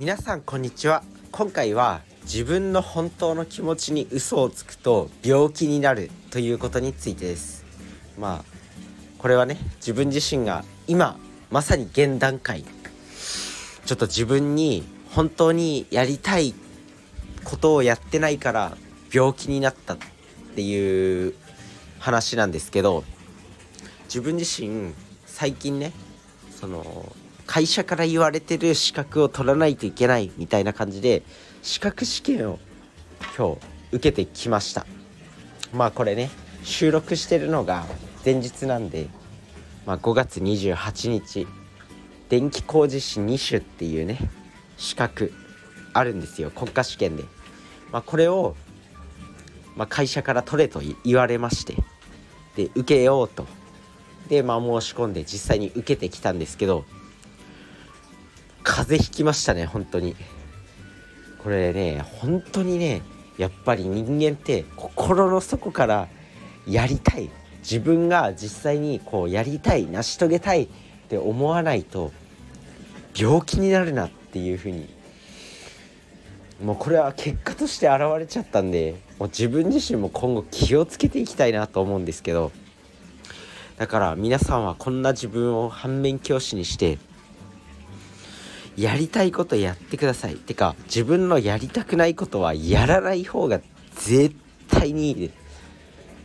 皆さんこんにちは。今回は自分の本当の気持ちに嘘をつくと病気になるということについてです。まあこれはね自分自身が今まさに現段階。ちょっと自分に本当にやりたいことをやってないから病気になったっていう話なんですけど自分自身最近ねその会社から言われてる資格を取らないといけないみたいな感じで資格試験を今日受けてきました。まあこれね収録してるのが前日なんで、まあ、5月28日電気工事士2種っていうね資格あるんですよ国家試験で、まあ、これを、まあ、会社から取れと言われましてで受けようと。で、まあ、申し込んで実際に受けてきたんですけど風邪ひきましたね本当に。これね本当にねやっぱり人間って心の底からやりたい。自分が実際にこうやりたい成し遂げたいって思わないと病気になるなっていうふうに。もうこれは結果として現れちゃったんでもう自分自身も今後気をつけていきたいなと思うんですけど。だから皆さんはこんな自分を反面教師にしてやりたいことやってください。てか自分のやりたくないことはやらない方が絶対にいい。です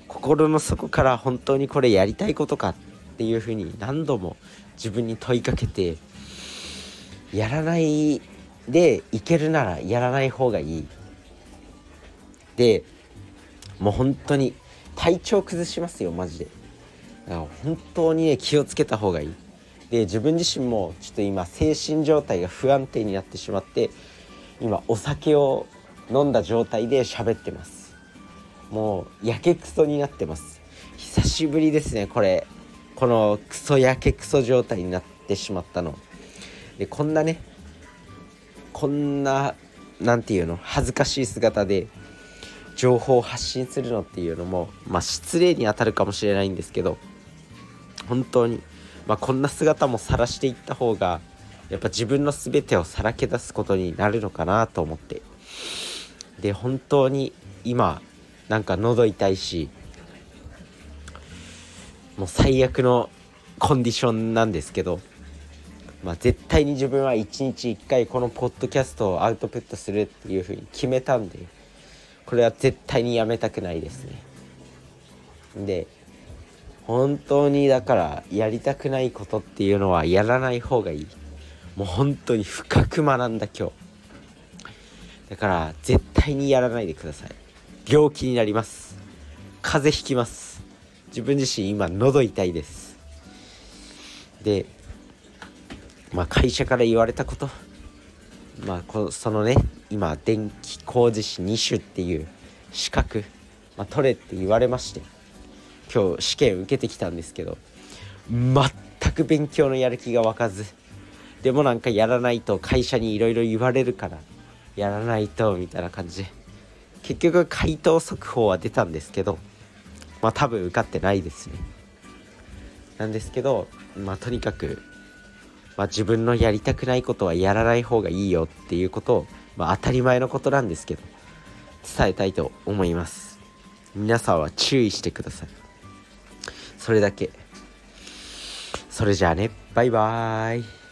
心の底から本当にこれやりたいことかっていうふうに何度も自分に問いかけてやらないでいけるならやらない方がいい。でもう本当に体調崩しますよマジで。だから本当にね気をつけた方がいい。で自分自身もちょっと今精神状態が不安定になってしまって今お酒を飲んだ状態で喋ってます。もうやけくそになってます。久しぶりですねこれ。このクソやけくそ状態になってしまったの。でこんなねこんな何て言うの恥ずかしい姿で情報を発信するのっていうのもまあ失礼にあたるかもしれないんですけど本当にまあ、こんな姿も晒していった方がやっぱ自分の全てをさらけ出すことになるのかなと思って。で本当に今なんか喉痛いしもう最悪のコンディションなんですけど、まあ、絶対に自分は一日一回このポッドキャストをアウトプットするっていうふうに決めたんでこれは絶対にやめたくないですねで本当にだからやりたくないことっていうのはやらない方がいい。もう本当に深く学んだ今日。だから絶対にやらないでください。病気になります。風邪ひきます。自分自身今喉痛いです。でまあ会社から言われたこと。まあこそのね今電気工事士2種っていう資格、まあ、取れって言われまして。今日試験受けてきたんですけど全く勉強のやる気が湧かずでもなんかやらないと会社にいろいろ言われるからやらないとみたいな感じ。で結局回答速報は出たんですけどまあ多分受かってないですね。なんですけどまあとにかく、まあ、自分のやりたくないことはやらない方がいいよっていうことを、まあ、当たり前のことなんですけど伝えたいと思います。皆さんは注意してください。それだけ。それじゃあね。バイバーイ。